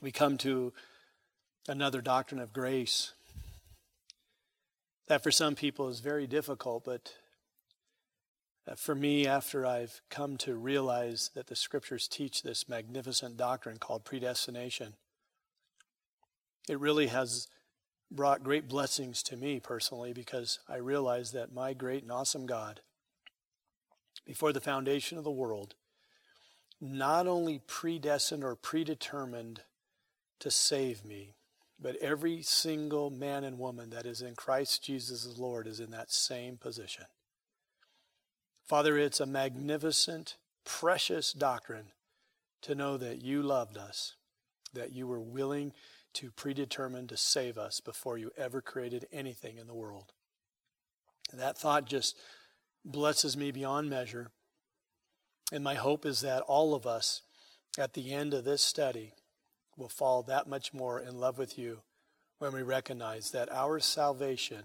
we come to another doctrine of grace that for some people is very difficult, but for me, after I've come to realize that the scriptures teach this magnificent doctrine called predestination, it really has brought great blessings to me personally because I realize that my great and awesome God, before the foundation of the world, not only predestined or predetermined to save me, but every single man and woman that is in Christ Jesus as Lord is in that same position. Father, it's a magnificent, precious doctrine to know that you loved us, that you were willing to predetermine to save us before you ever created anything in the world. That thought just blesses me beyond measure. And my hope is that all of us at the end of this study will fall that much more in love with you when we recognize that our salvation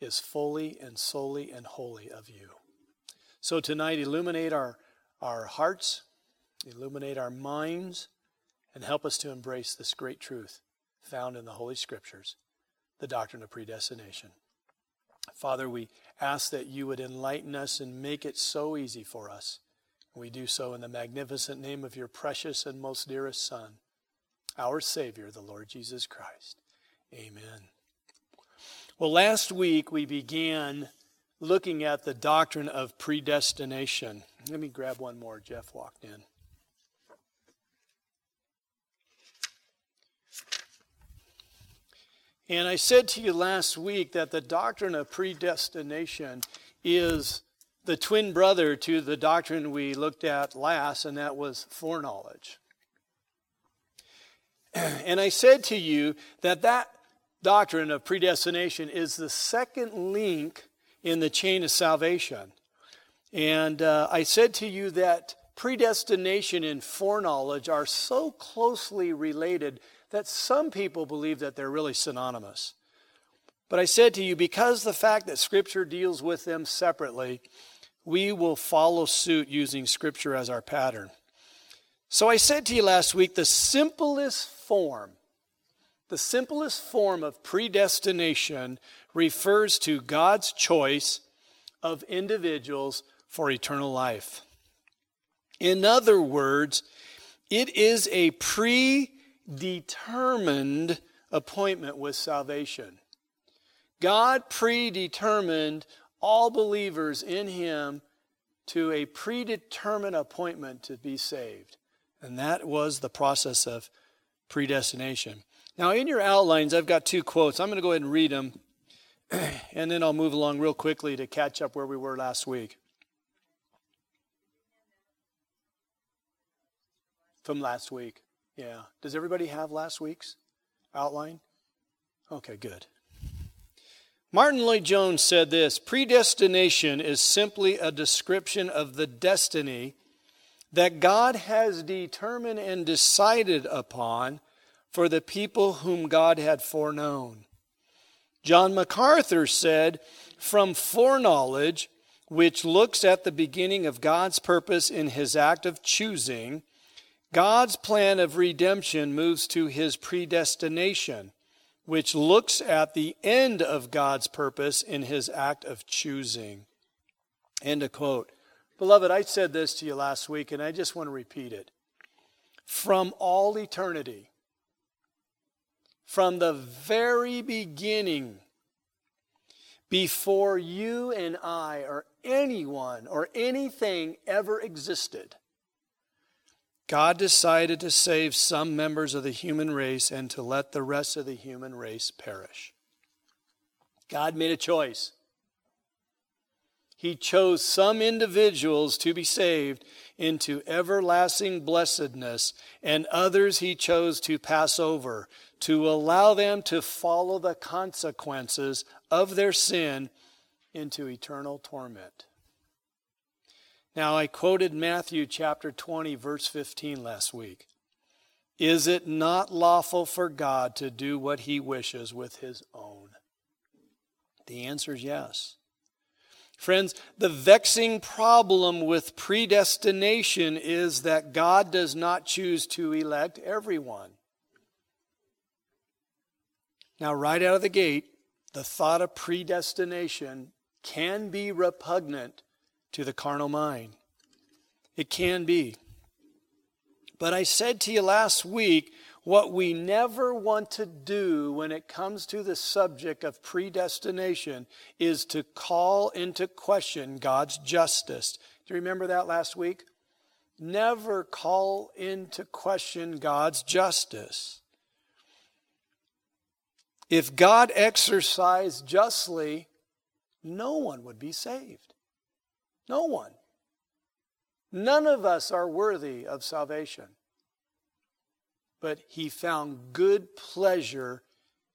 is fully and solely and wholly of you. So tonight, illuminate our, our hearts, illuminate our minds, and help us to embrace this great truth found in the Holy Scriptures, the doctrine of predestination. Father, we ask that you would enlighten us and make it so easy for us. We do so in the magnificent name of your precious and most dearest Son, our Savior, the Lord Jesus Christ. Amen. Well, last week we began looking at the doctrine of predestination. Let me grab one more. Jeff walked in. And I said to you last week that the doctrine of predestination is the twin brother to the doctrine we looked at last, and that was foreknowledge. And I said to you that that doctrine of predestination is the second link in the chain of salvation. And uh, I said to you that predestination and foreknowledge are so closely related that some people believe that they're really synonymous. But I said to you, because the fact that Scripture deals with them separately, we will follow suit using Scripture as our pattern. So I said to you last week the simplest form, the simplest form of predestination refers to God's choice of individuals for eternal life. In other words, it is a predetermined appointment with salvation. God predetermined all believers in Him to a predetermined appointment to be saved. And that was the process of predestination. Now, in your outlines, I've got two quotes. I'm going to go ahead and read them, and then I'll move along real quickly to catch up where we were last week. From last week. Yeah. Does everybody have last week's outline? Okay, good. Martyn Lloyd-Jones said this Predestination is simply a description of the destiny that God has determined and decided upon for the people whom God had foreknown. John MacArthur said, From foreknowledge, which looks at the beginning of God's purpose in his act of choosing, God's plan of redemption moves to his predestination, which looks at the end of God's purpose in his act of choosing. End of quote. Beloved, I said this to you last week, and I just want to repeat it. From all eternity, from the very beginning, before you and I or anyone or anything ever existed, God decided to save some members of the human race and to let the rest of the human race perish. God made a choice. He chose some individuals to be saved into everlasting blessedness, and others he chose to pass over, to allow them to follow the consequences of their sin into eternal torment. Now, I quoted Matthew chapter 20, verse 15 last week. Is it not lawful for God to do what he wishes with his own? The answer is yes. Friends, the vexing problem with predestination is that God does not choose to elect everyone. Now, right out of the gate, the thought of predestination can be repugnant to the carnal mind. It can be. But I said to you last week what we never want to do when it comes to the subject of predestination is to call into question God's justice. Do you remember that last week? Never call into question God's justice. If God exercised justly, no one would be saved. No one. None of us are worthy of salvation but he found good pleasure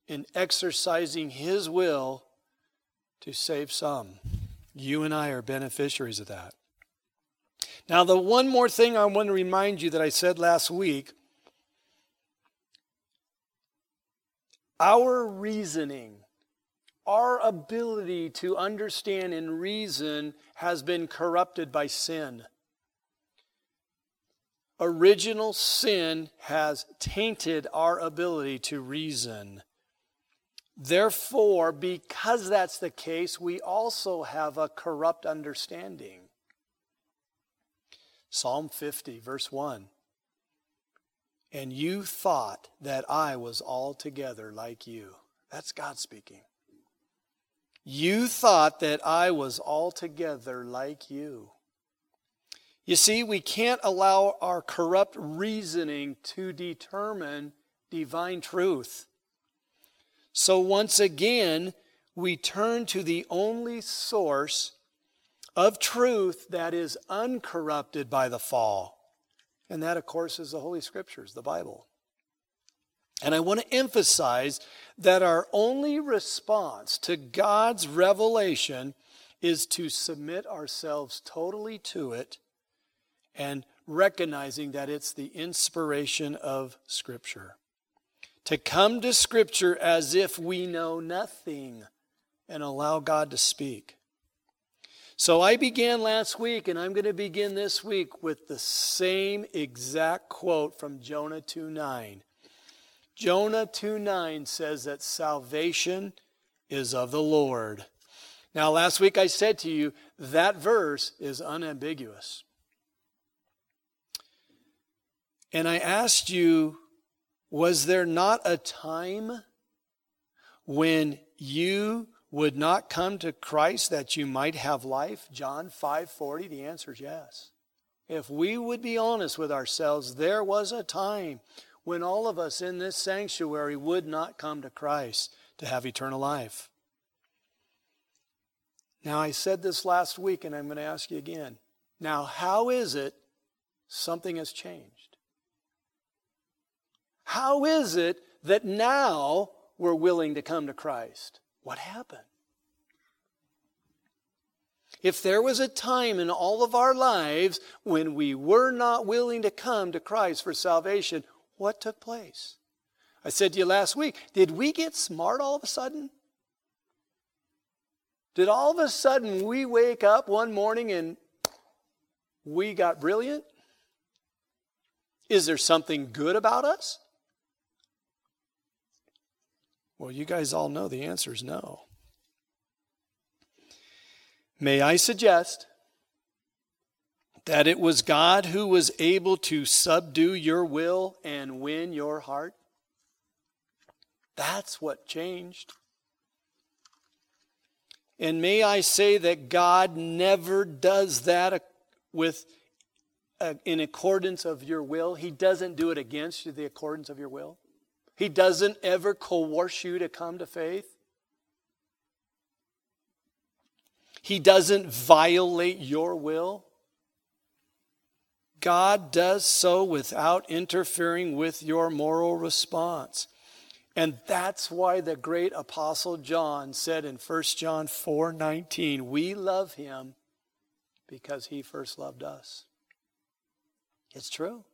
in exercising his will to save some. You and I are beneficiaries of that. Now, the one more thing I want to remind you that I said last week our reasoning, our ability to understand and reason has been corrupted by sin original sin has tainted our ability to reason. Therefore, because that's the case, we also have a corrupt understanding. Psalm 50, verse 1. And you thought that I was altogether like you. That's God speaking. You thought that I was altogether like you. You see, we can't allow our corrupt reasoning to determine divine truth. So once again, we turn to the only source of truth that is uncorrupted by the fall. And that, of course, is the Holy Scriptures, the Bible. And I want to emphasize that our only response to God's revelation is to submit ourselves totally to it and recognizing that it's the inspiration of Scripture. To come to Scripture as if we know nothing and allow God to speak. So I began last week, and I'm going to begin this week with the same exact quote from Jonah 2 9. Jonah 2 9 says that salvation is of the Lord. Now, last week I said to you that verse is unambiguous. And I asked you, was there not a time when you would not come to Christ that you might have life? John 5:40, the answer is yes. If we would be honest with ourselves, there was a time when all of us in this sanctuary would not come to Christ to have eternal life. Now, I said this last week, and I'm going to ask you again. Now, how is it something has changed? How is it that now we're willing to come to Christ? What happened? If there was a time in all of our lives when we were not willing to come to Christ for salvation, what took place? I said to you last week, did we get smart all of a sudden? Did all of a sudden we wake up one morning and we got brilliant? Is there something good about us? Well, you guys all know the answer is no. May I suggest that it was God who was able to subdue your will and win your heart? That's what changed. And may I say that God never does that with uh, in accordance of your will. He doesn't do it against the accordance of your will. He doesn't ever coerce you to come to faith. He doesn't violate your will. God does so without interfering with your moral response. And that's why the great apostle John said in 1 John 4:19, "We love him because he first loved us." It's true.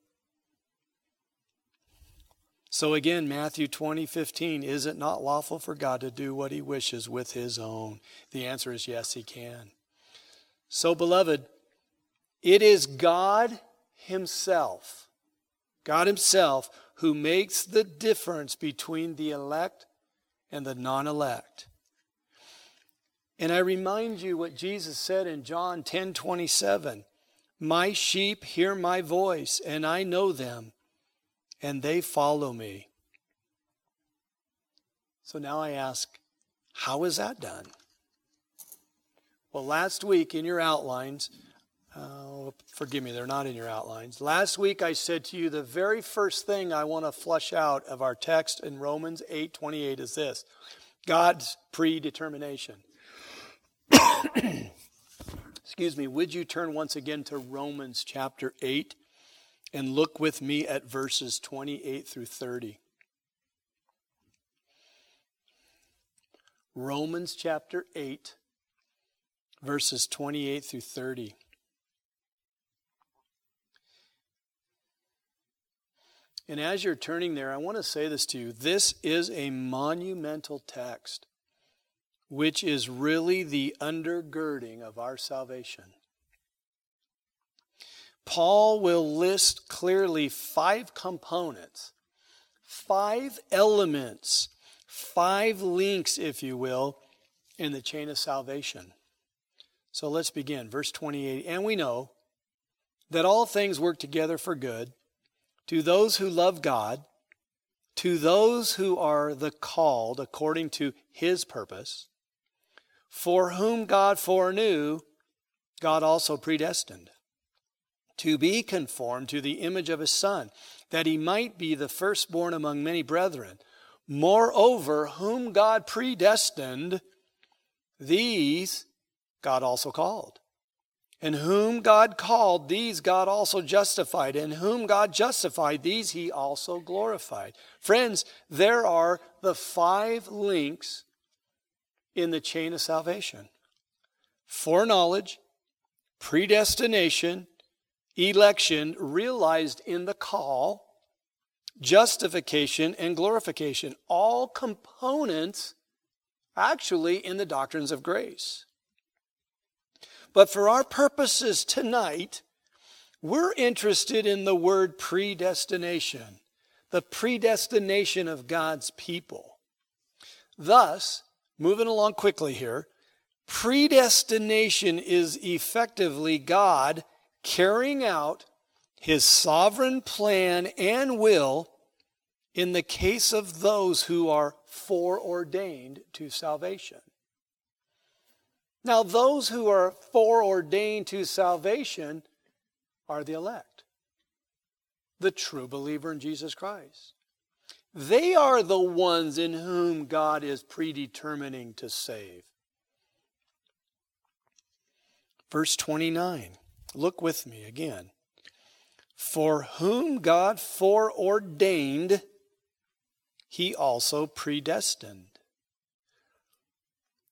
So again, Matthew 20, 15, is it not lawful for God to do what he wishes with his own? The answer is yes, he can. So, beloved, it is God himself, God himself, who makes the difference between the elect and the non elect. And I remind you what Jesus said in John 10 27 My sheep hear my voice, and I know them and they follow me. So now I ask, how is that done? Well, last week in your outlines, uh, forgive me, they're not in your outlines. Last week I said to you the very first thing I want to flush out of our text in Romans 8 28 is this God's predetermination. Excuse me, would you turn once again to Romans chapter 8? And look with me at verses 28 through 30. Romans chapter 8, verses 28 through 30. And as you're turning there, I want to say this to you. This is a monumental text, which is really the undergirding of our salvation. Paul will list clearly five components, five elements, five links, if you will, in the chain of salvation. So let's begin. Verse 28 And we know that all things work together for good to those who love God, to those who are the called according to his purpose, for whom God foreknew, God also predestined to be conformed to the image of his Son, that he might be the firstborn among many brethren. Moreover, whom God predestined, these God also called. And whom God called, these God also justified. And whom God justified, these he also glorified. Friends, there are the five links in the chain of salvation foreknowledge, predestination, election realized in the call, justification, and glorification, all components actually in the doctrines of grace. But for our purposes tonight, we're interested in the word predestination, the predestination of God's people. Thus, moving along quickly here, predestination is effectively God carrying out his sovereign plan and will in the case of those who are foreordained to salvation. Now, those who are foreordained to salvation are the elect, the true believer in Jesus Christ. They are the ones in whom God is predetermining to save. Verse 29. Look with me again. For whom God foreordained, he also predestined.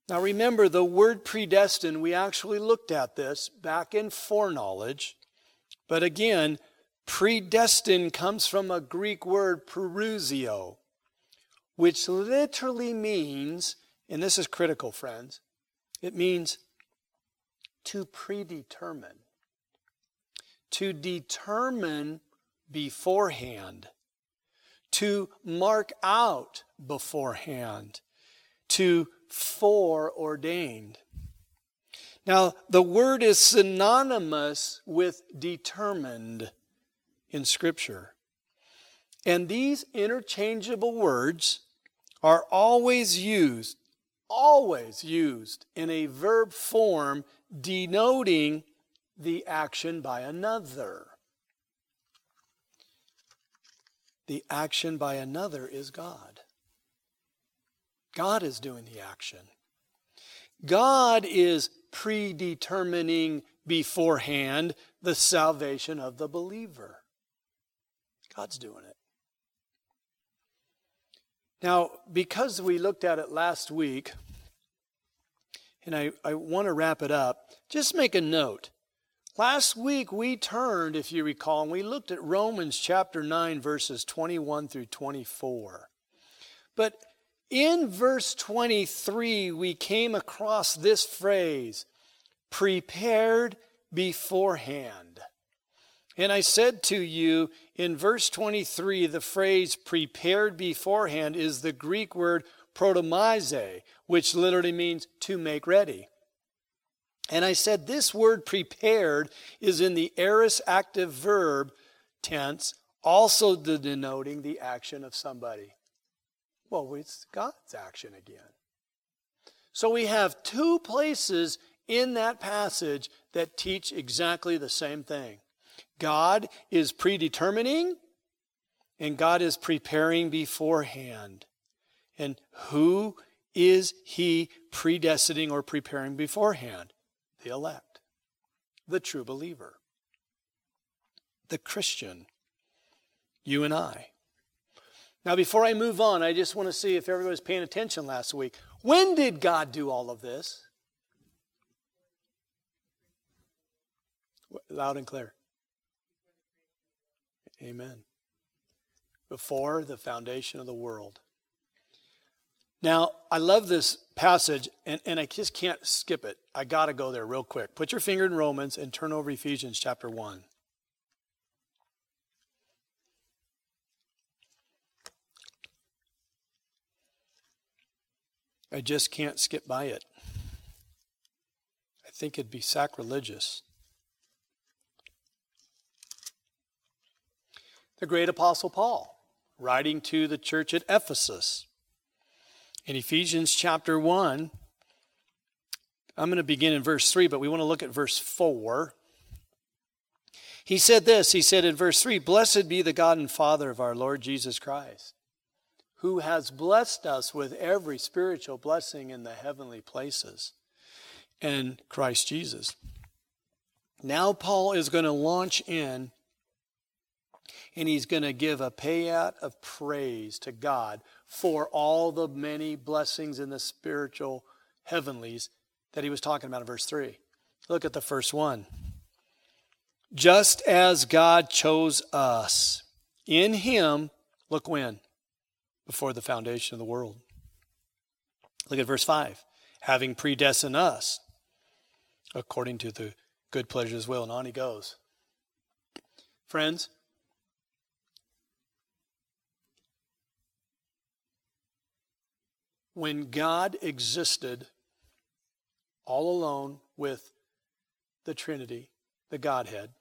Now remember, the word predestined, we actually looked at this back in foreknowledge. But again, predestined comes from a Greek word, perusio, which literally means, and this is critical, friends, it means to predetermine to determine beforehand, to mark out beforehand, to foreordained. Now, the word is synonymous with determined in Scripture. And these interchangeable words are always used, always used in a verb form denoting the action by another. The action by another is God. God is doing the action. God is predetermining beforehand the salvation of the believer. God's doing it. Now, because we looked at it last week, and I, I want to wrap it up, just make a note. Last week we turned, if you recall, and we looked at Romans chapter 9, verses 21 through 24. But in verse 23, we came across this phrase prepared beforehand. And I said to you in verse 23, the phrase prepared beforehand is the Greek word protomize, which literally means to make ready. And I said this word prepared is in the aorist active verb tense, also denoting the action of somebody. Well, it's God's action again. So we have two places in that passage that teach exactly the same thing. God is predetermining and God is preparing beforehand. And who is he predestining or preparing beforehand? The elect, the true believer, the Christian, you and I. Now, before I move on, I just want to see if everybody was paying attention last week. When did God do all of this? Loud and clear. Amen. Before the foundation of the world. Now, I love this passage, and, and I just can't skip it. I got to go there real quick. Put your finger in Romans and turn over Ephesians chapter 1. I just can't skip by it. I think it'd be sacrilegious. The great apostle Paul, writing to the church at Ephesus, in Ephesians chapter 1, I'm going to begin in verse 3, but we want to look at verse 4. He said this He said in verse 3 Blessed be the God and Father of our Lord Jesus Christ, who has blessed us with every spiritual blessing in the heavenly places in Christ Jesus. Now, Paul is going to launch in and he's going to give a payout of praise to God for all the many blessings in the spiritual heavenlies that he was talking about in verse 3. Look at the first one. Just as God chose us in him, look when? Before the foundation of the world. Look at verse 5. Having predestined us according to the good pleasure of his will. And on he goes. Friends, when God existed all alone with the Trinity, the Godhead,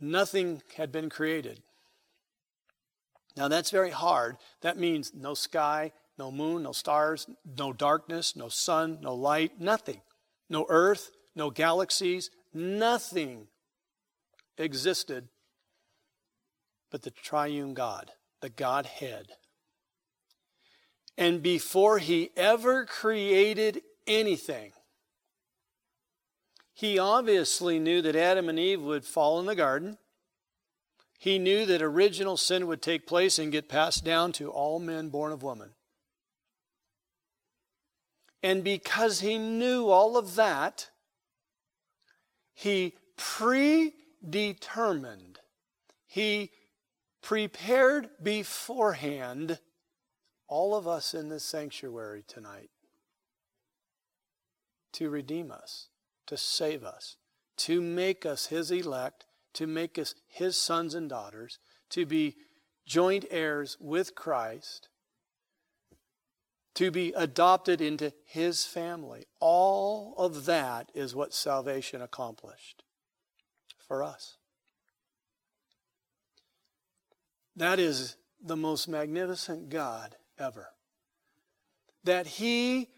nothing had been created. Now that's very hard. That means no sky, no moon, no stars, no darkness, no sun, no light, nothing. No earth, no galaxies, nothing existed but the triune God, the Godhead. And before he ever created anything, he obviously knew that Adam and Eve would fall in the garden. He knew that original sin would take place and get passed down to all men born of woman. And because he knew all of that, he predetermined, he prepared beforehand all of us in this sanctuary tonight to redeem us, to save us, to make us His elect, to make us His sons and daughters, to be joint heirs with Christ, to be adopted into His family. All of that is what salvation accomplished for us. That is the most magnificent God ever. That He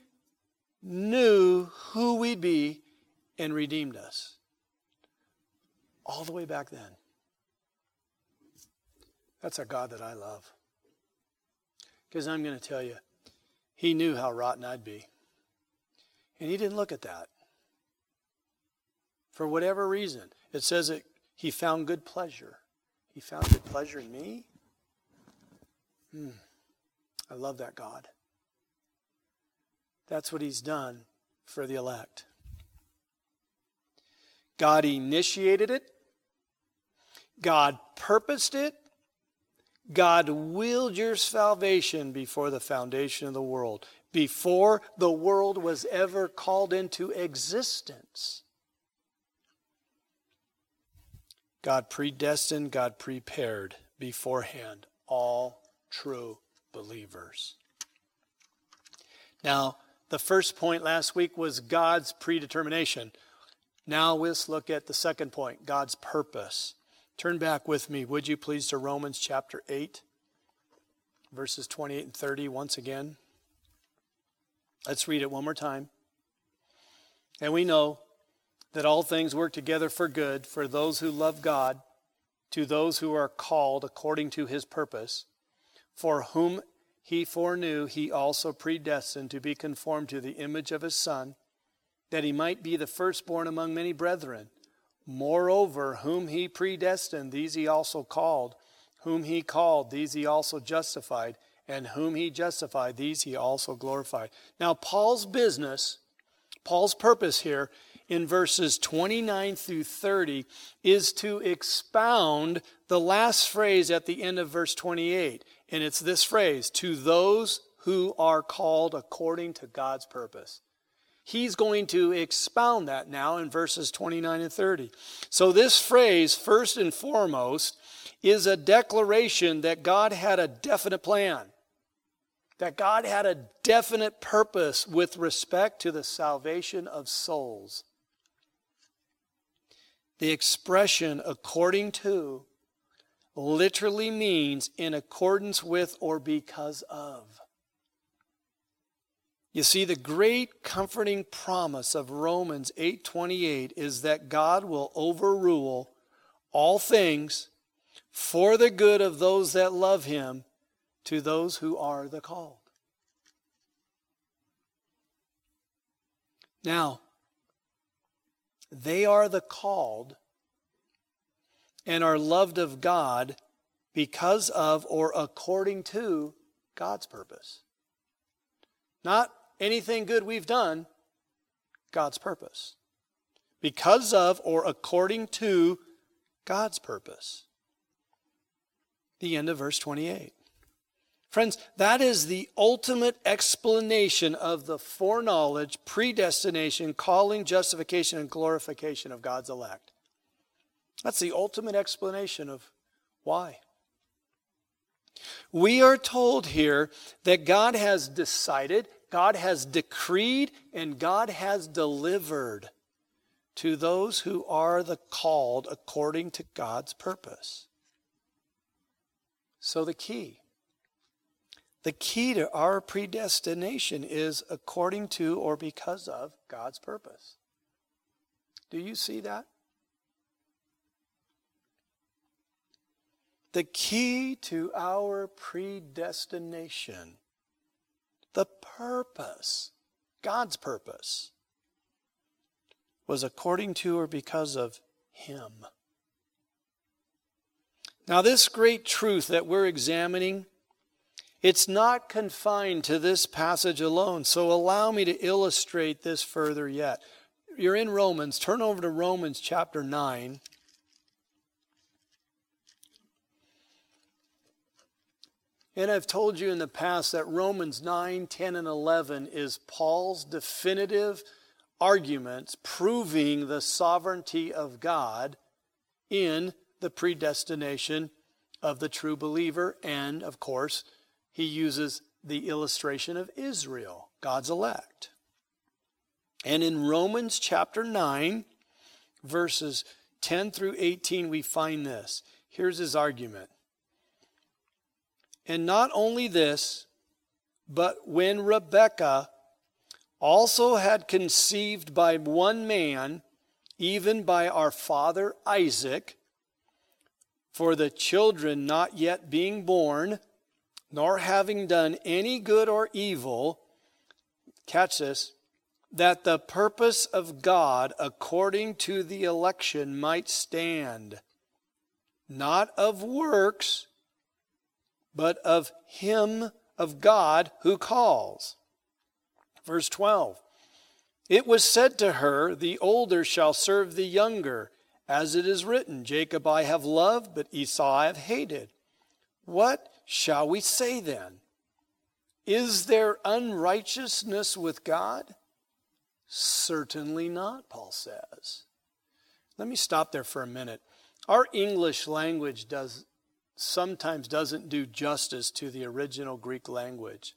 knew who we'd be and redeemed us. All the way back then. That's a God that I love. Because I'm going to tell you, He knew how rotten I'd be. And he didn't look at that. For whatever reason, it says that he found good pleasure. He found good pleasure in me? Hmm. I love that God. That's what he's done for the elect. God initiated it. God purposed it. God willed your salvation before the foundation of the world, before the world was ever called into existence. God predestined, God prepared beforehand all true believers. Now, the first point last week was God's predetermination. Now let's look at the second point God's purpose. Turn back with me, would you please, to Romans chapter 8, verses 28 and 30 once again. Let's read it one more time. And we know that all things work together for good for those who love God, to those who are called according to his purpose, for whom he foreknew, he also predestined to be conformed to the image of his Son, that he might be the firstborn among many brethren. Moreover, whom he predestined, these he also called. Whom he called, these he also justified. And whom he justified, these he also glorified. Now, Paul's business, Paul's purpose here in verses 29 through 30 is to expound the last phrase at the end of verse 28. And it's this phrase to those who are called according to God's purpose. He's going to expound that now in verses 29 and 30. So, this phrase, first and foremost, is a declaration that God had a definite plan, that God had a definite purpose with respect to the salvation of souls. The expression according to literally means in accordance with or because of. You see, the great comforting promise of Romans 8:28 is that God will overrule all things for the good of those that love him, to those who are the called. Now, they are the called and are loved of God because of or according to God's purpose. Not anything good we've done, God's purpose. Because of or according to God's purpose. The end of verse 28. Friends, that is the ultimate explanation of the foreknowledge, predestination, calling, justification, and glorification of God's elect. That's the ultimate explanation of why. We are told here that God has decided, God has decreed and God has delivered to those who are the called according to God's purpose. So the key the key to our predestination is according to or because of God's purpose. Do you see that? The key to our predestination the purpose, God's purpose, was according to or because of Him. Now, this great truth that we're examining, it's not confined to this passage alone. So, allow me to illustrate this further yet. You're in Romans. Turn over to Romans chapter 9. And I've told you in the past that Romans 9, 10, and 11 is Paul's definitive arguments proving the sovereignty of God in the predestination of the true believer. And, of course, he uses the illustration of Israel, God's elect. And in Romans chapter 9, verses 10 through 18, we find this. Here's his argument. And not only this, but when Rebekah also had conceived by one man, even by our father Isaac, for the children not yet being born, nor having done any good or evil, catch this, that the purpose of God according to the election might stand, not of works, but of Him, of God, who calls. Verse 12 It was said to her, The older shall serve the younger, as it is written, Jacob I have loved, but Esau I have hated. What shall we say then? Is there unrighteousness with God? Certainly not, Paul says. Let me stop there for a minute. Our English language does sometimes doesn't do justice to the original Greek language.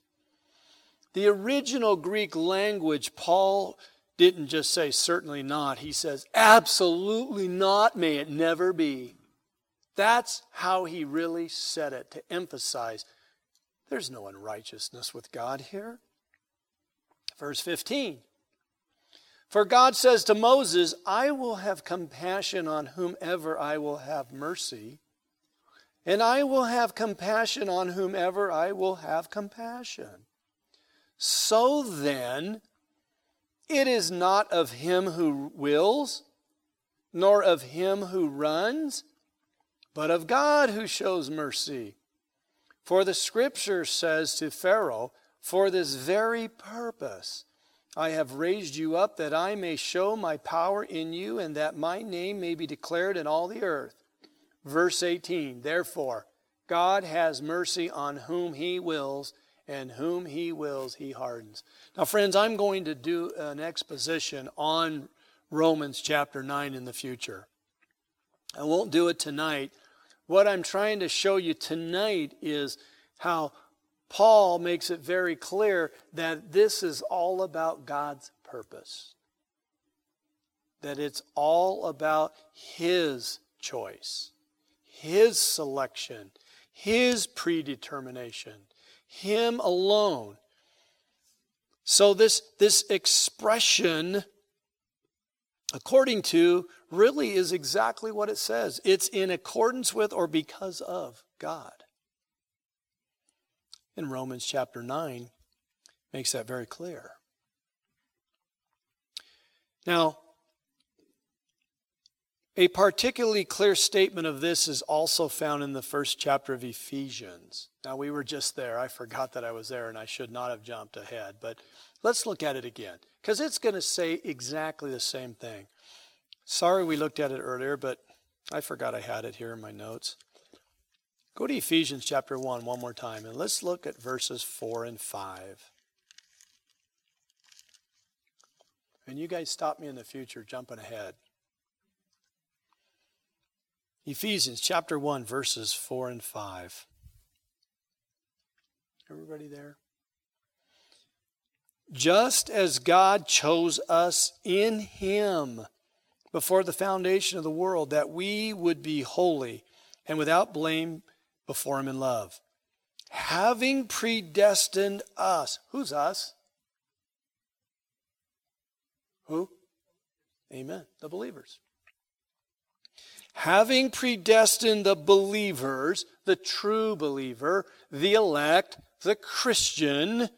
The original Greek language, Paul didn't just say certainly not. He says absolutely not, may it never be. That's how he really said it to emphasize there's no unrighteousness with God here. Verse 15 For God says to Moses, I will have compassion on whomever I will have mercy, and I will have compassion on whomever I will have compassion. So then, it is not of him who wills, nor of him who runs, but of God who shows mercy. For the scripture says to Pharaoh, For this very purpose I have raised you up, that I may show my power in you, and that my name may be declared in all the earth. Verse 18 Therefore, God has mercy on whom he wills, and whom he wills, he hardens. Now, friends, I'm going to do an exposition on Romans chapter 9 in the future. I won't do it tonight what I'm trying to show you tonight is how Paul makes it very clear that this is all about God's purpose. That it's all about His choice, His selection, His predetermination, Him alone. So, this, this expression, according to really is exactly what it says it's in accordance with or because of God. In Romans chapter 9 makes that very clear. Now, a particularly clear statement of this is also found in the first chapter of Ephesians. Now, we were just there. I forgot that I was there and I should not have jumped ahead. But let's look at it again because it's going to say exactly the same thing. Sorry we looked at it earlier, but I forgot I had it here in my notes. Go to Ephesians chapter 1 one more time, and let's look at verses 4 and 5. And you guys stop me in the future jumping ahead. Ephesians chapter 1, verses 4 and 5. Everybody there? Just as God chose us in Him before the foundation of the world that we would be holy and without blame before Him in love. Having predestined us. Who's us? Who? Amen. The believers. Having predestined the believers, the true believer, the elect, the Christian,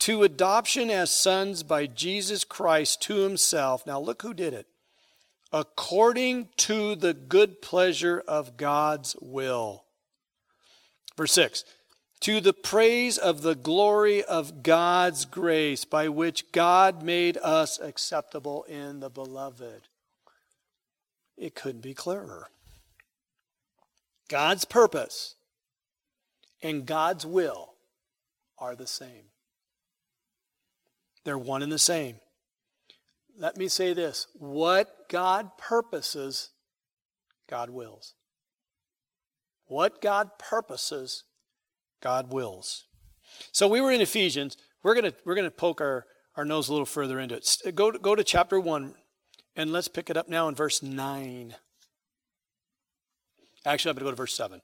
to adoption as sons by Jesus Christ to himself. Now, look who did it according to the good pleasure of God's will. Verse 6 To the praise of the glory of God's grace, by which God made us acceptable in the beloved. It couldn't be clearer. God's purpose and God's will are the same. They're one and the same let me say this what God purposes, God wills. What God purposes, God wills. So we were in Ephesians. We're going to we're to poke our, our nose a little further into it. Go to, go to chapter 1 and let's pick it up now in verse 9. Actually, I'm going to go to verse 7.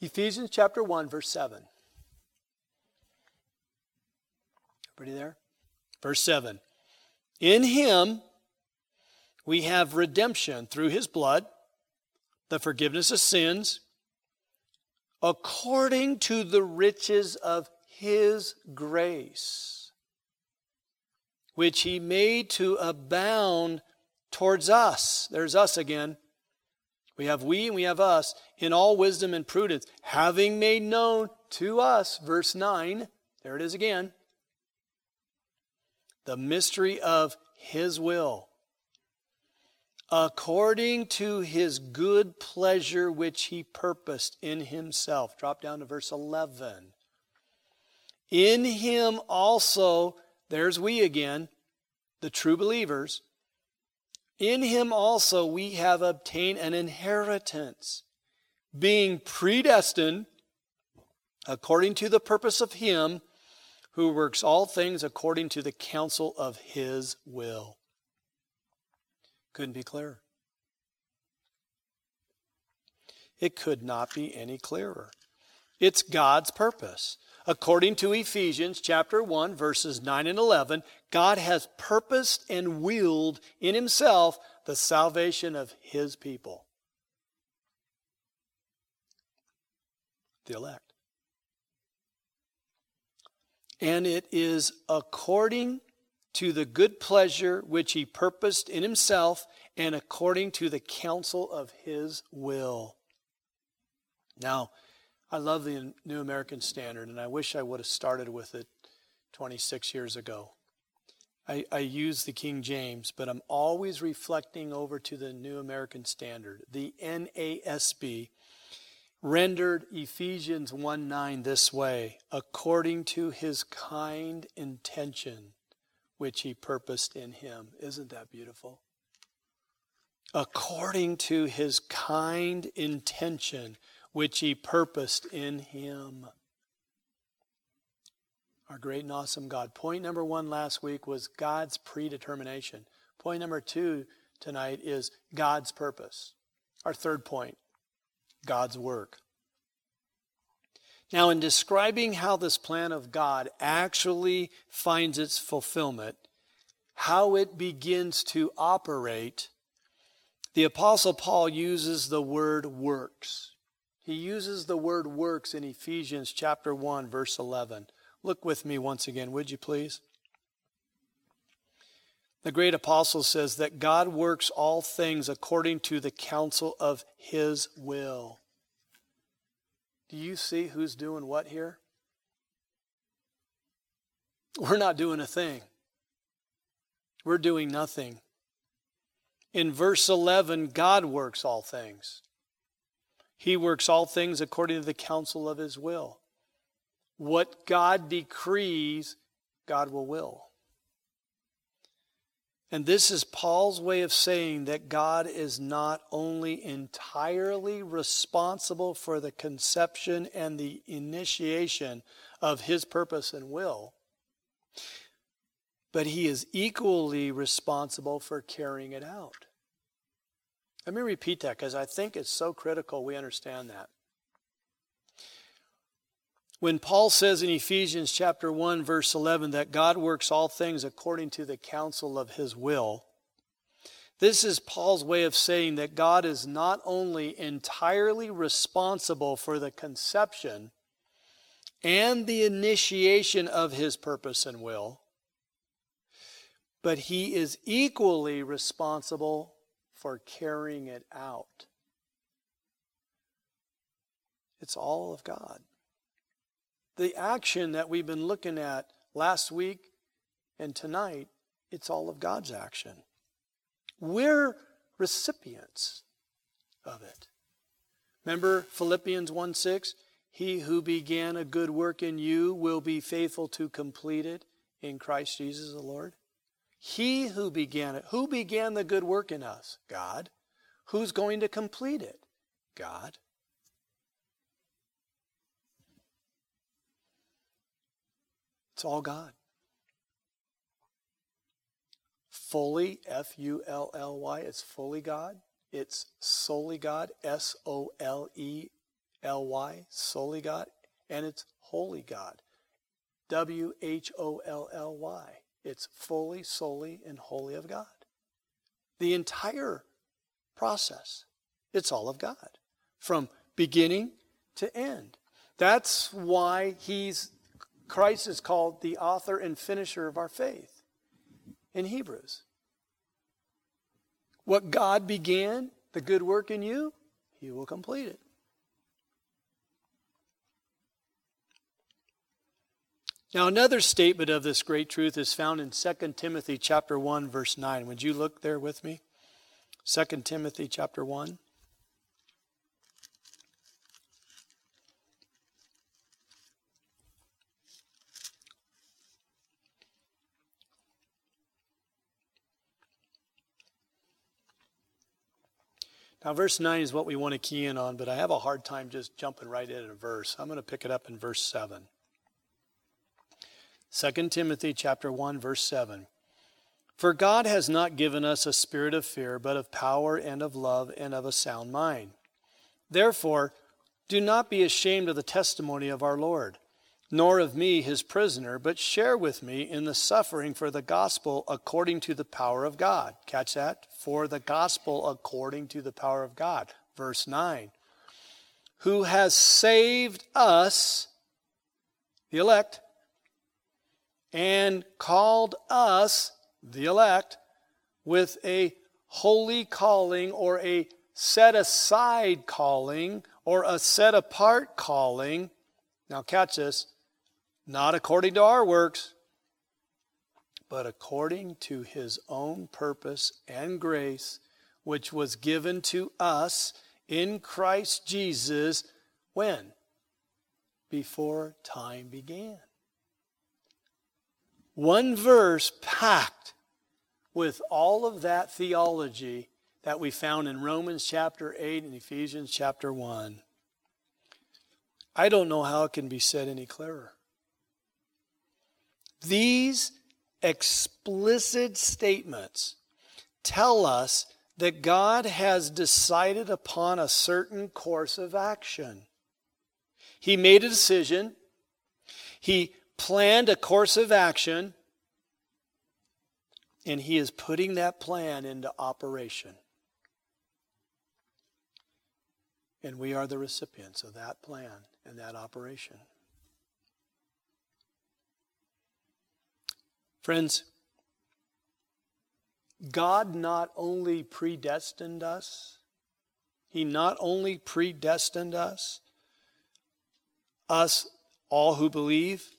Ephesians chapter 1, verse 7. Everybody there? Verse 7. In him we have redemption through his blood, the forgiveness of sins, according to the riches of his grace, which he made to abound towards us. There's us again. We have we and we have us in all wisdom and prudence, having made known to us, verse 9, there it is again, the mystery of his will, according to his good pleasure which he purposed in himself. Drop down to verse 11. In him also, there's we again, the true believers. In him also we have obtained an inheritance, being predestined according to the purpose of him who works all things according to the counsel of his will. Couldn't be clearer. It could not be any clearer. It's God's purpose. According to Ephesians chapter 1 verses 9 and 11, God has purposed and willed in himself the salvation of his people. The elect. And it is according to the good pleasure which he purposed in himself and according to the counsel of his will. Now, I love the New American Standard, and I wish I would have started with it 26 years ago. I, I, use the King James, but I'm always reflecting over to the New American Standard. The NASB rendered Ephesians 1 9 this way according to his kind intention, which he purposed in him. Isn't that beautiful? According to his kind intention, which he purposed in him. Our great and awesome God. Point number one last week was God's predetermination. Point number two tonight is God's purpose. Our third point God's work. Now, in describing how this plan of God actually finds its fulfillment, how it begins to operate, the Apostle Paul uses the word works. He uses the word works in Ephesians chapter 1, verse 11. Look with me once again, would you please? The great apostle says that God works all things according to the counsel of his will. Do you see who's doing what here? We're not doing a thing. We're doing nothing. In verse 11, God works all things. He works all things according to the counsel of his will. What God decrees, God will will. And this is Paul's way of saying that God is not only entirely responsible for the conception and the initiation of his purpose and will, but he is equally responsible for carrying it out. Let me repeat that because I think it's so critical we understand that. When Paul says in Ephesians chapter 1 verse 11 that God works all things according to the counsel of his will, this is Paul's way of saying that God is not only entirely responsible for the conception and the initiation of his purpose and will, but he is equally responsible for carrying it out. It's all of God. The action that we've been looking at last week and tonight, it's all of God's action. We're recipients of it. Remember Philippians 1 6? He who began a good work in you will be faithful to complete it in Christ Jesus the Lord. He who began it. Who began the good work in us? God. Who's going to complete it? God. It's all God. Fully, F U L L Y, it's fully God. It's solely God, S O L E L Y, solely God. And it's wholly God, W H O L L Y. It's fully, solely, and wholly of God. The entire process, it's all of God from beginning to end. That's why he's Christ is called the author and finisher of our faith. in Hebrews. What God began, the good work in you, He will complete it. Now another statement of this great truth is found in 2 Timothy chapter 1 verse 9. Would you look there with me? 2 Timothy chapter 1 Now, verse 9 is what we want to key in on, but I have a hard time just jumping right in a verse. I'm going to pick it up in verse 7. 2 Timothy chapter 1 verse 7. For God has not given us a spirit of fear, but of power and of love and of a sound mind. Therefore, do not be ashamed of the testimony of our Lord nor of me his prisoner, but share with me in the suffering for the gospel according to the power of God. Catch that? For the gospel according to the power of God. Verse 9. Who has saved us, the elect, and called us, the elect, with a holy calling or a set aside calling or a set apart calling. Now, catch this not according to our works, but according to his own purpose and grace, which was given to us in Christ Jesus when? Before time began. One verse packed with all of that theology that we found in Romans chapter 8 and Ephesians chapter 1. I don't know how it can be said any clearer. These explicit statements tell us that God has decided upon a certain course of action. He made a decision, He planned a course of action, and He is putting that plan into operation. And we are the recipients of that plan and that operation. Friends, God not only predestined us, He not only predestined us, us all who believe,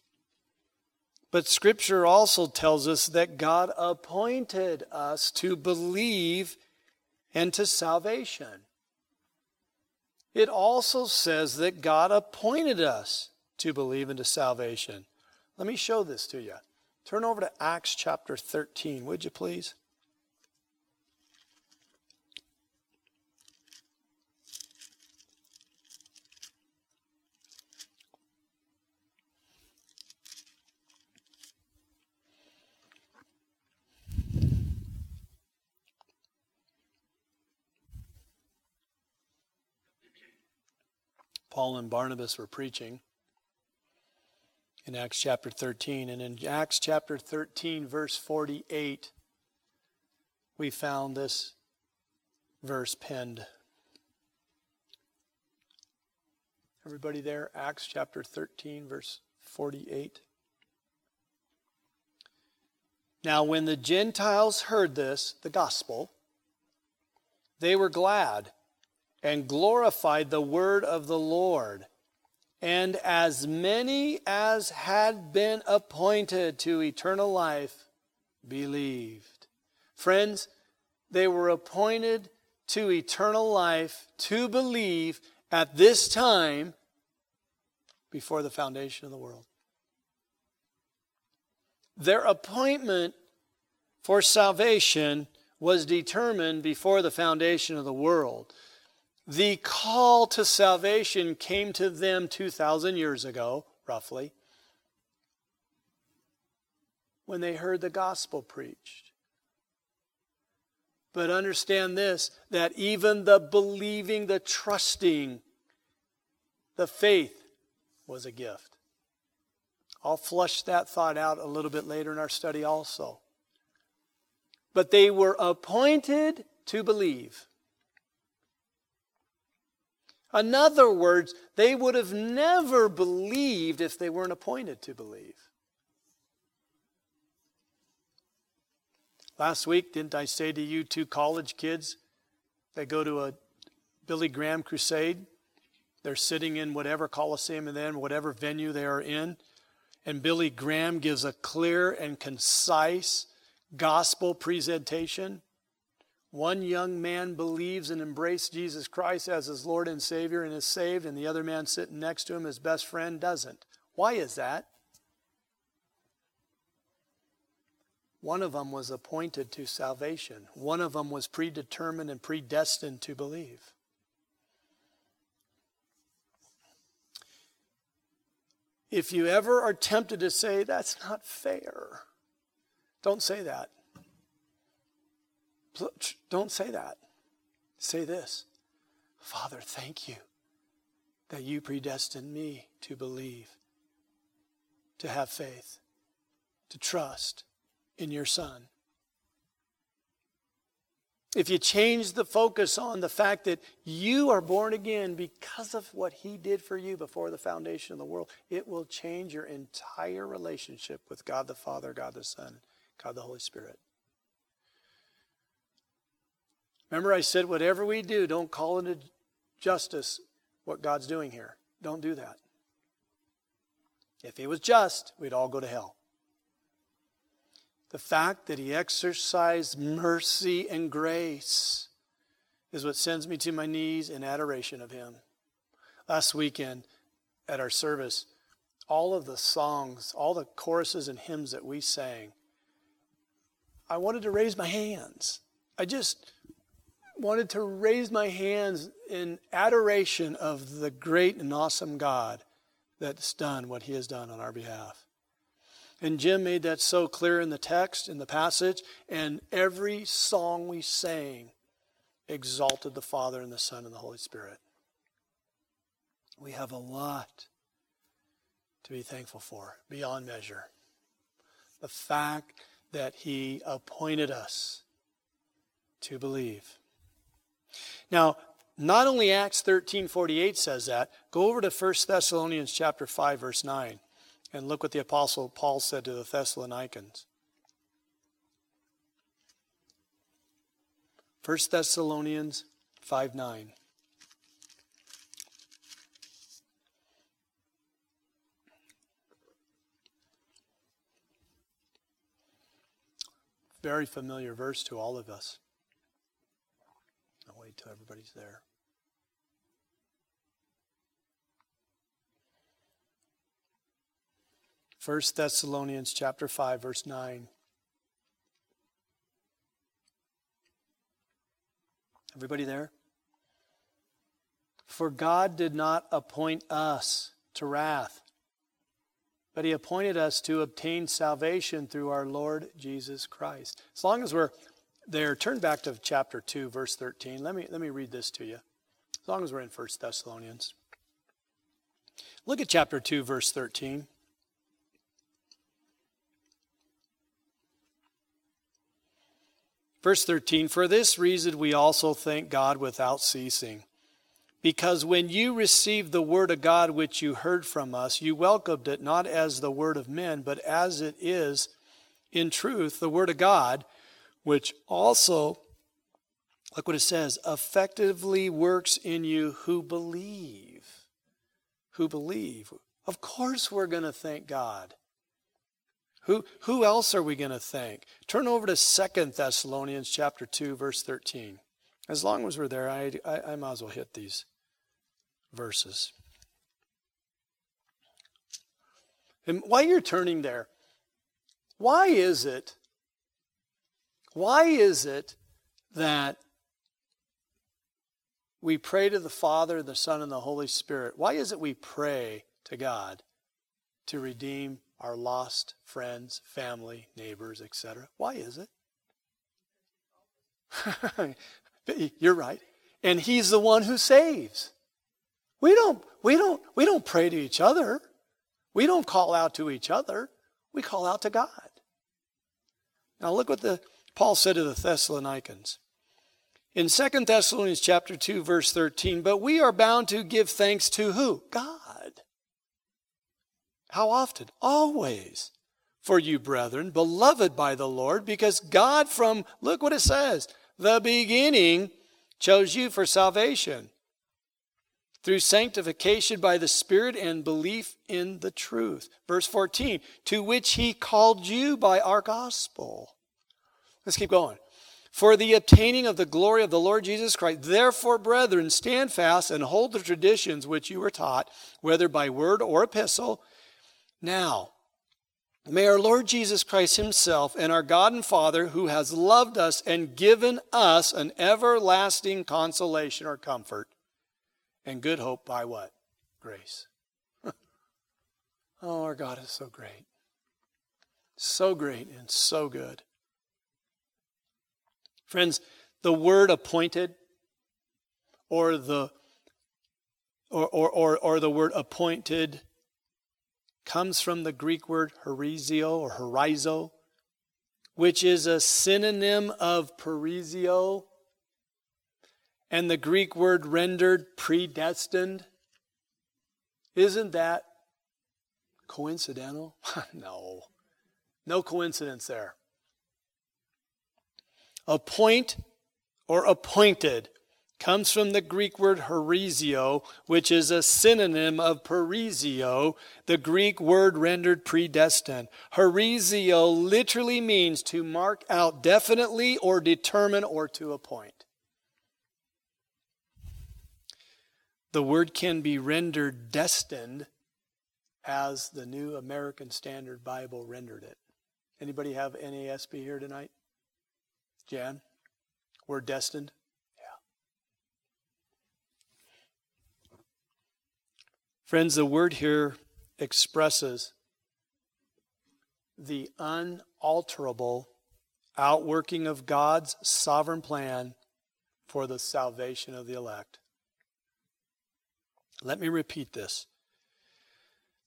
but Scripture also tells us that God appointed us to believe and to salvation. It also says that God appointed us to believe into salvation. Let me show this to you. Turn over to Acts chapter 13, would you please? Paul and Barnabas were preaching in Acts chapter 13. And in Acts chapter 13, verse 48, we found this verse penned. Everybody there? Acts chapter 13, verse 48. Now, when the Gentiles heard this, the gospel, they were glad and glorified the word of the Lord and as many as had been appointed to eternal life believed. Friends, they were appointed to eternal life to believe at this time before the foundation of the world. Their appointment for salvation was determined before the foundation of the world. The call to salvation came to them 2,000 years ago, roughly, when they heard the gospel preached. But understand this that even the believing, the trusting, the faith was a gift. I'll flush that thought out a little bit later in our study also. But they were appointed to believe. In other words, they would have never believed if they weren't appointed to believe. Last week, didn't I say to you, two college kids, they go to a Billy Graham crusade? They're sitting in whatever Coliseum and then whatever venue they are in. And Billy Graham gives a clear and concise gospel presentation. One young man believes and embraces Jesus Christ as his Lord and Savior and is saved, and the other man sitting next to him, his best friend, doesn't. Why is that? One of them was appointed to salvation. One of them was predetermined and predestined to believe. If you ever are tempted to say, that's not fair, don't say that. Don't say that. Say this Father, thank you that you predestined me to believe, to have faith, to trust in your Son if you change the focus on the fact that you are born again because of what he did for you before the foundation of the world, it will change your entire relationship with God the Father, God the Son, God the Holy Spirit. Remember, I said, whatever we do, don't call into justice what God's doing here. Don't do that. If he was just, we'd all go to hell the fact that he exercised mercy and grace is what sends me to my knees in adoration of him. Last weekend at our service, all of the songs, all the choruses and hymns that we sang, I wanted to raise my hands. I just wanted to raise my hands in adoration of the great and awesome God that's done what he has done on our behalf. And Jim made that so clear in the text, in the passage, and every song we sang exalted the Father and the Son and the Holy Spirit. We have a lot to be thankful for, beyond measure. The fact that He appointed us to believe. Now, not only Acts 13:48 says that, go over to 1 Thessalonians chapter 5 verse 9. And look what the Apostle Paul said to the Thessalonians. 1 Thessalonians 5 9. Very familiar verse to all of us. Wait till everybody's there. First Thessalonians chapter 5 verse 9. Everybody there? For God did not appoint us to wrath, but he appointed us to obtain salvation through our Lord Jesus Christ. As long as we're there, turn back to chapter 2 verse 13. Let me let me read this to you. As long as we're in 1 Thessalonians. Look at chapter 2 verse 13. Verse 13 For this reason we also thank God without ceasing. Because when you received the word of God which you heard from us, you welcomed it not as the word of men, but as it is in truth the word of God, which also, look what it says, effectively works in you who believe. Who believe. Of course, we're going to thank God. Who, who else are we going to thank? Turn over to Second Thessalonians chapter 2, verse 13. As long as we're there, I, I, I might as well hit these verses. And while you're turning there, why is it, why is it that we pray to the Father, the Son, and the Holy Spirit? Why is it we pray to God to redeem our lost friends, family, neighbors, etc. Why is it? You're right. And he's the one who saves. We don't we don't we don't pray to each other. We don't call out to each other. We call out to God. Now look what the Paul said to the Thessalonians. In 2 Thessalonians chapter 2 verse 13, but we are bound to give thanks to who? God how often? Always. for you, brethren, beloved by the Lord, because God from, look what it says, the beginning chose you for salvation through sanctification by the Spirit and belief in the truth. Verse 14, to which he called you by our gospel. Let's keep going. For the obtaining of the glory of the Lord Jesus Christ. Therefore, brethren, stand fast and hold the traditions which you were taught, whether by word or epistle. Now, May our Lord Jesus Christ Himself and our God and Father, who has loved us and given us an everlasting consolation or comfort and good hope by what? Grace. oh, our God is so great. So great and so good. Friends, the word appointed or the or, or, or, or the word appointed comes from the Greek word horizio or horizo, which is a synonym of perizio, and the Greek word rendered predestined. Isn't that coincidental? no. No coincidence there. Appoint or appointed comes from the Greek word horizio, which is a synonym of perizio, the Greek word rendered predestined. Horizio literally means to mark out definitely or determine or to appoint. The word can be rendered destined as the New American Standard Bible rendered it. Anybody have NASB here tonight? Jan? We're destined? Yeah. Friends, the word here expresses the unalterable outworking of God's sovereign plan for the salvation of the elect. Let me repeat this.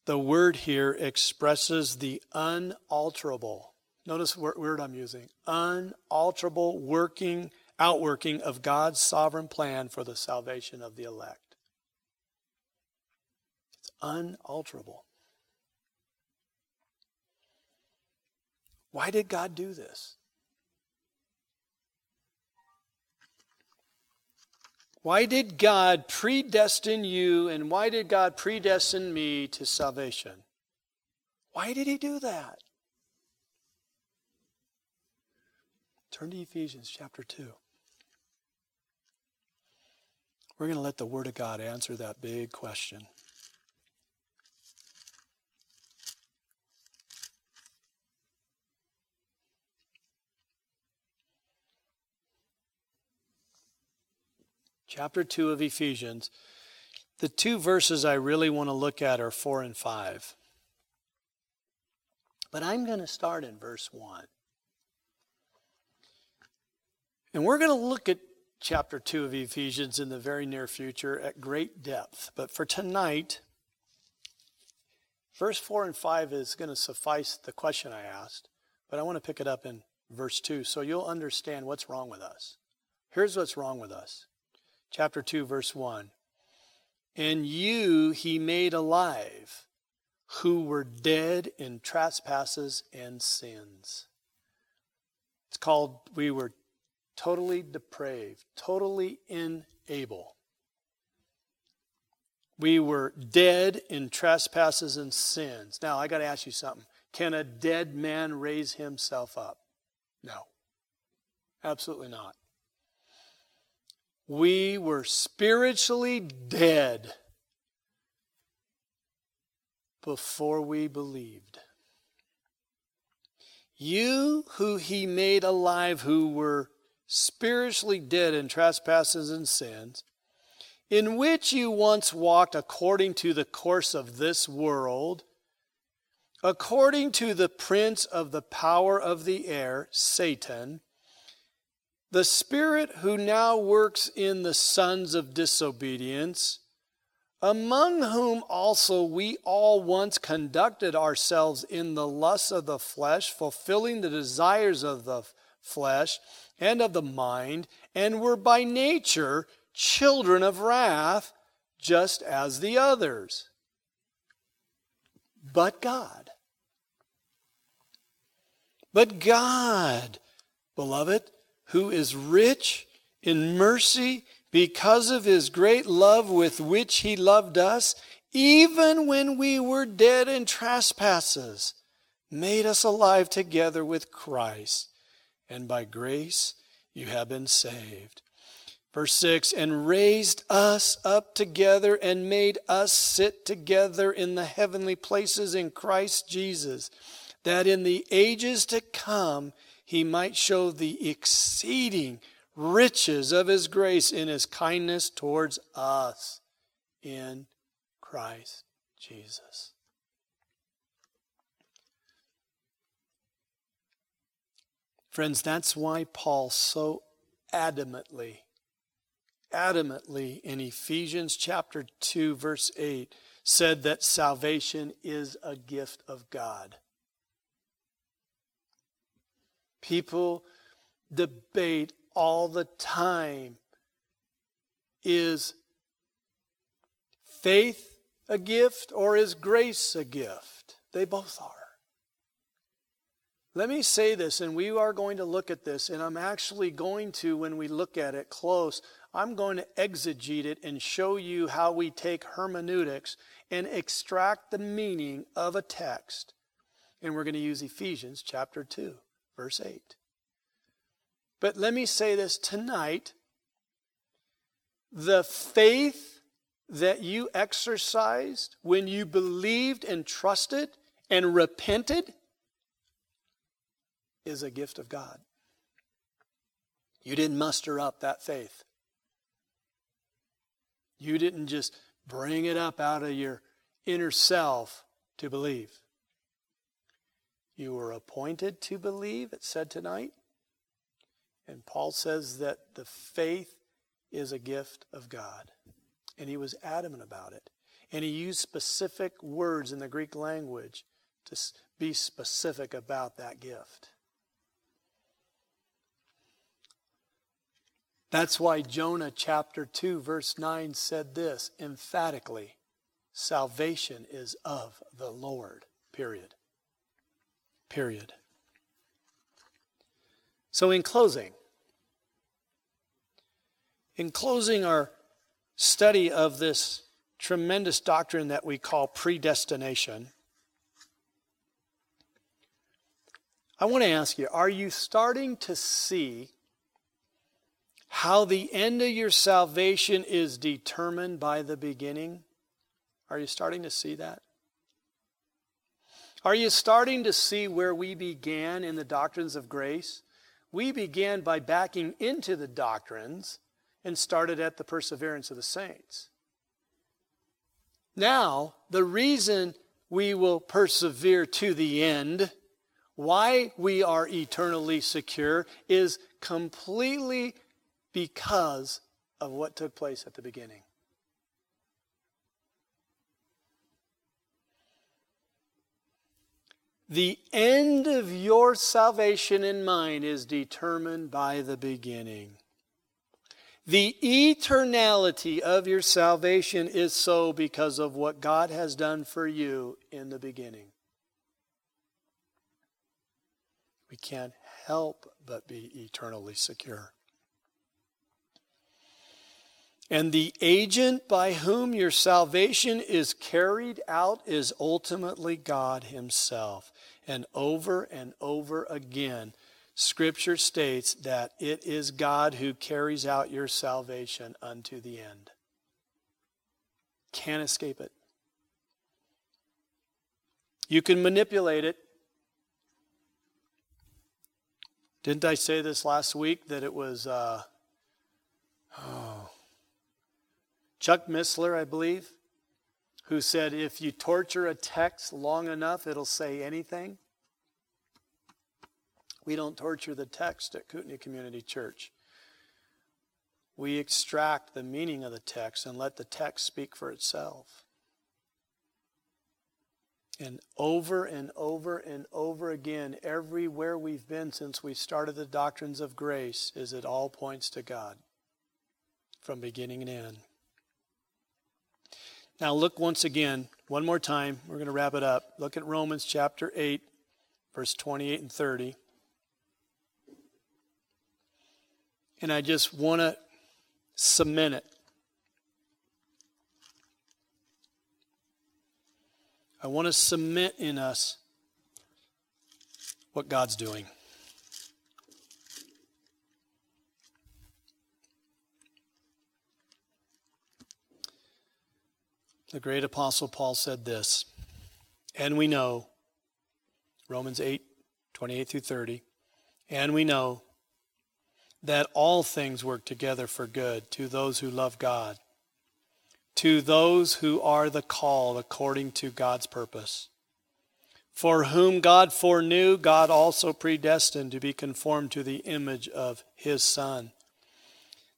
The word here expresses the unalterable. Notice what word I'm using. Unalterable working, outworking of God's sovereign plan for the salvation of the elect It's unalterable. Why did God do this? Why did God predestine you and why did God predestine me to salvation? Why did He do that? Turn to Ephesians chapter 2. We're going to let the Word of God answer that big question. chapter 2 of Ephesians, the two verses I really want to look at are 4 and 5. But I'm going to start in verse 1. And we're going to look at chapter 2 of Ephesians in the very near future at great depth. But for tonight, verse 4 and 5 is going to suffice the question I asked. But I want to pick it up in verse 2 so you'll understand what's wrong with us. Here's what's wrong with us chapter 2, verse 1. And you he made alive who were dead in trespasses and sins. It's called, we were totally depraved, totally unable. We were dead in trespasses and sins. Now, I got to ask you something. Can a dead man raise himself up? No. Absolutely not. We were spiritually dead before we believed. You who he made alive, who were spiritually dead in trespasses and sins, in which you once walked according to the course of this world, according to the prince of the power of the air, Satan the Spirit who now works in the sons of disobedience, among whom also we all once conducted ourselves in the lusts of the flesh, fulfilling the desires of the flesh and of the mind, and were by nature children of wrath, just as the others. But God, But God, beloved, who is rich in mercy because of his great love with which he loved us, even when we were dead in trespasses, made us alive together with Christ. And by grace you have been saved. Verse 6 And raised us up together and made us sit together in the heavenly places in Christ Jesus, that in the ages to come he might show the exceeding riches of his grace in his kindness towards us in Christ Jesus. Friends, that's why Paul so adamantly, adamantly in Ephesians chapter 2, verse 8, said that salvation is a gift of God. People debate all the time is faith a gift or is grace a gift? They both are. Let me say this, and we are going to look at this, and I'm actually going to, when we look at it close, I'm going to exegete it and show you how we take hermeneutics and extract the meaning of a text. And we're going to use Ephesians chapter 2, verse 8. But let me say this tonight the faith that you exercised when you believed and trusted and repented is a gift of God. You didn't muster up that faith. You didn't just bring it up out of your inner self to believe. You were appointed to believe, it said tonight. And Paul says that the faith is a gift of God. And he was adamant about it. And he used specific words in the Greek language to be specific about that gift. That's why Jonah chapter 2, verse 9 said this emphatically salvation is of the Lord. Period. Period. So, in closing, in closing our study of this tremendous doctrine that we call predestination, I want to ask you are you starting to see how the end of your salvation is determined by the beginning? Are you starting to see that? Are you starting to see where we began in the doctrines of grace? We began by backing into the doctrines and started at the perseverance of the saints. Now, the reason we will persevere to the end, why we are eternally secure, is completely because of what took place at the beginning. The end of your salvation in mine is determined by the beginning. The eternality of your salvation is so because of what God has done for you in the beginning. We can't help but be eternally secure. And the agent by whom your salvation is carried out is ultimately God Himself. And over and over again, Scripture states that it is God who carries out your salvation unto the end. Can't escape it. You can manipulate it. Didn't I say this last week that it was, uh, oh, Chuck Missler, I believe, who said if you torture a text long enough, it'll say anything. We don't torture the text at Kootenai Community Church. We extract the meaning of the text and let the text speak for itself. And over and over and over again, everywhere we've been since we started the doctrines of grace, is it all points to God from beginning and end. Now, look once again, one more time. We're going to wrap it up. Look at Romans chapter 8, verse 28 and 30. And I just want to cement it. I want to cement in us what God's doing. The great apostle Paul said this, and we know, Romans 8, 28 through 30, and we know that all things work together for good to those who love God, to those who are the called according to God's purpose. For whom God foreknew, God also predestined to be conformed to the image of his Son,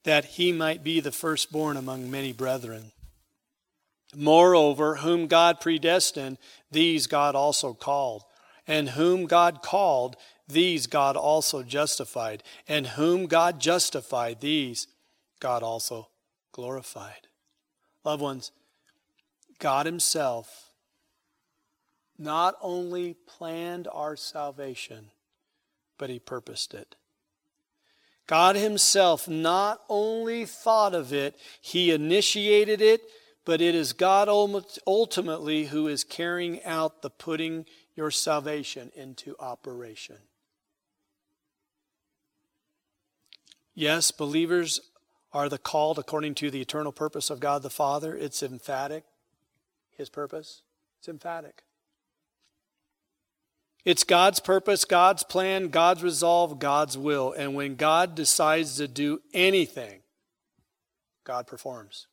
that he might be the firstborn among many brethren. Moreover, whom God predestined, these God also called. And whom God called, these God also justified. And whom God justified, these God also glorified. Loved ones, God Himself not only planned our salvation, but He purposed it. God Himself not only thought of it, He initiated it, but it is God ultimately who is carrying out the putting your salvation into operation. Yes, believers are the called according to the eternal purpose of God the Father. It's emphatic. His purpose. It's emphatic. It's God's purpose, God's plan, God's resolve, God's will. And when God decides to do anything, God performs.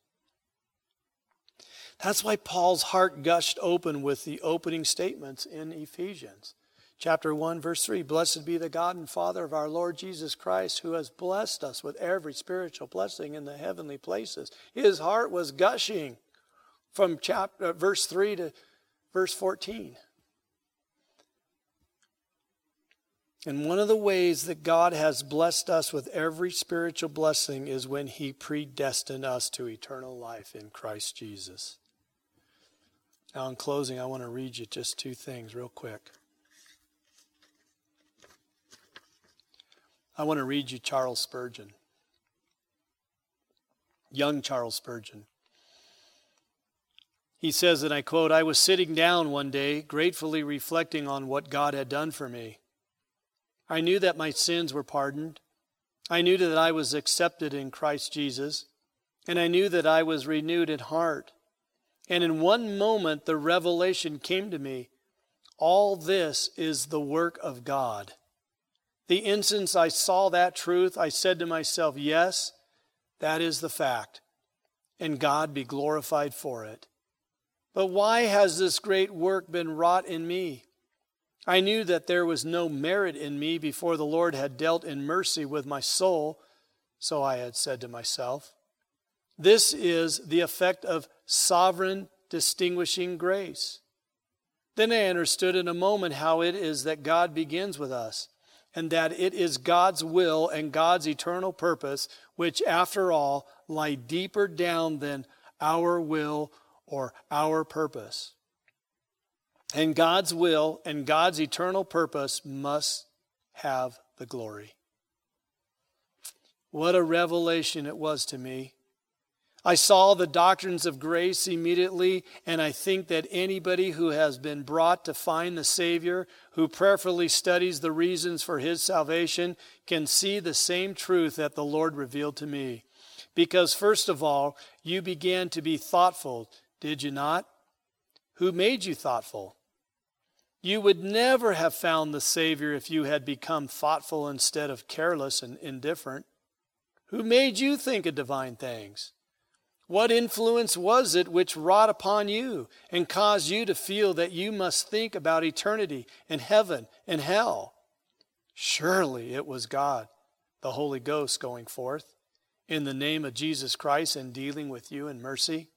That's why Paul's heart gushed open with the opening statements in Ephesians. Chapter 1, verse 3 Blessed be the God and Father of our Lord Jesus Christ, who has blessed us with every spiritual blessing in the heavenly places. His heart was gushing from chapter, uh, verse 3 to verse 14. And one of the ways that God has blessed us with every spiritual blessing is when He predestined us to eternal life in Christ Jesus. Now, in closing, I want to read you just two things real quick. I want to read you Charles Spurgeon, young Charles Spurgeon. He says, and I quote, I was sitting down one day, gratefully reflecting on what God had done for me. I knew that my sins were pardoned. I knew that I was accepted in Christ Jesus, and I knew that I was renewed in heart. And in one moment, the revelation came to me all this is the work of God. The instant I saw that truth, I said to myself, Yes, that is the fact, and God be glorified for it. But why has this great work been wrought in me? I knew that there was no merit in me before the Lord had dealt in mercy with my soul, so I had said to myself. This is the effect of sovereign distinguishing grace. Then I understood in a moment how it is that God begins with us, and that it is God's will and God's eternal purpose, which, after all, lie deeper down than our will or our purpose. And God's will and God's eternal purpose must have the glory. What a revelation it was to me I saw the doctrines of grace immediately, and I think that anybody who has been brought to find the Savior, who prayerfully studies the reasons for his salvation, can see the same truth that the Lord revealed to me. Because, first of all, you began to be thoughtful, did you not? Who made you thoughtful? You would never have found the Savior if you had become thoughtful instead of careless and indifferent. Who made you think of divine things? What influence was it which wrought upon you and caused you to feel that you must think about eternity and heaven and hell? Surely it was God, the Holy Ghost, going forth in the name of Jesus Christ and dealing with you in mercy.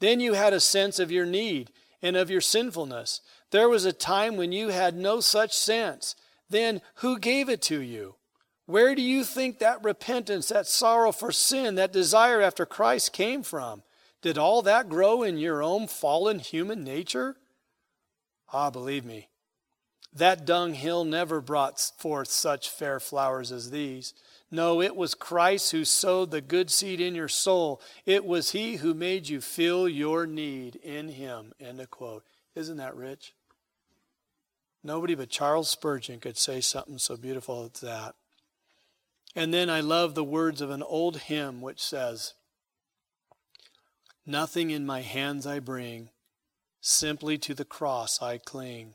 Then you had a sense of your need and of your sinfulness. There was a time when you had no such sense. Then who gave it to you? Where do you think that repentance, that sorrow for sin, that desire after Christ came from? Did all that grow in your own fallen human nature? Ah, believe me, That dunghill never brought forth such fair flowers as these. No, it was Christ who sowed the good seed in your soul. It was He who made you feel your need in Him. End of quote. Isn't that rich? Nobody but Charles Spurgeon could say something so beautiful as that. And then I love the words of an old hymn which says, Nothing in my hands I bring, simply to the cross I cling.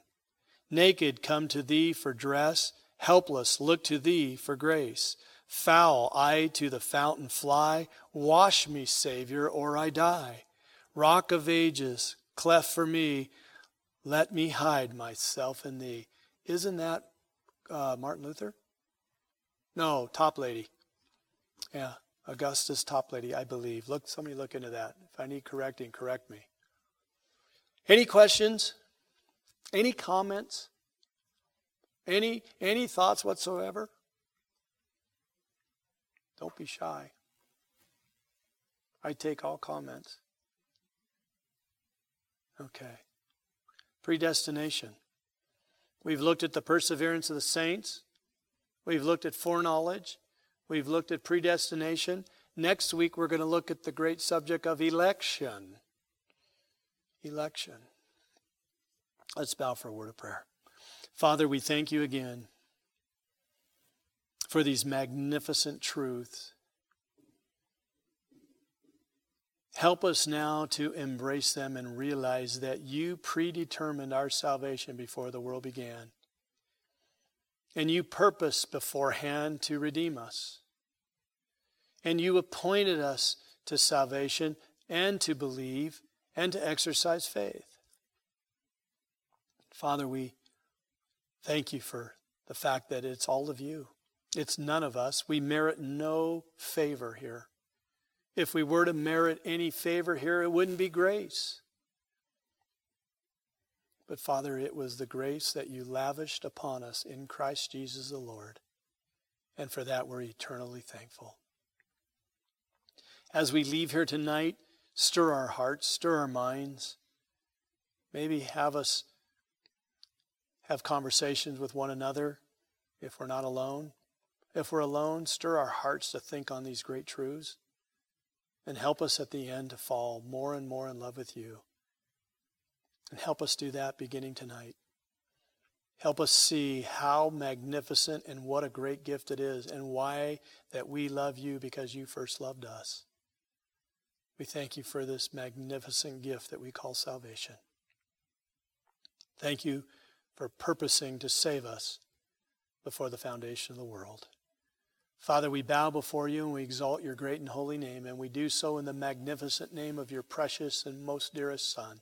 Naked come to thee for dress, helpless look to thee for grace. Foul I to the fountain fly, wash me, Savior, or I die. Rock of ages, cleft for me, let me hide myself in thee. Isn't that uh, Martin Luther? No, Toplady. Yeah, Augustus Toplady, I believe. Look, somebody look into that. If I need correcting, correct me. Any questions? Any comments? Any any thoughts whatsoever? Don't be shy. I take all comments. Okay. Predestination. We've looked at the perseverance of the saints. We've looked at foreknowledge. We've looked at predestination. Next week, we're going to look at the great subject of election. Election. Let's bow for a word of prayer. Father, we thank you again for these magnificent truths. Help us now to embrace them and realize that you predetermined our salvation before the world began. And you purposed beforehand to redeem us. And you appointed us to salvation and to believe and to exercise faith. Father, we thank you for the fact that it's all of you. It's none of us. We merit no favor here. If we were to merit any favor here, it wouldn't be grace. But Father, it was the grace that you lavished upon us in Christ Jesus the Lord. And for that, we're eternally thankful. As we leave here tonight, stir our hearts, stir our minds. Maybe have us have conversations with one another if we're not alone. If we're alone, stir our hearts to think on these great truths and help us at the end to fall more and more in love with you. And help us do that beginning tonight. Help us see how magnificent and what a great gift it is, and why that we love you because you first loved us. We thank you for this magnificent gift that we call salvation. Thank you for purposing to save us before the foundation of the world. Father, we bow before you and we exalt your great and holy name, and we do so in the magnificent name of your precious and most dearest Son,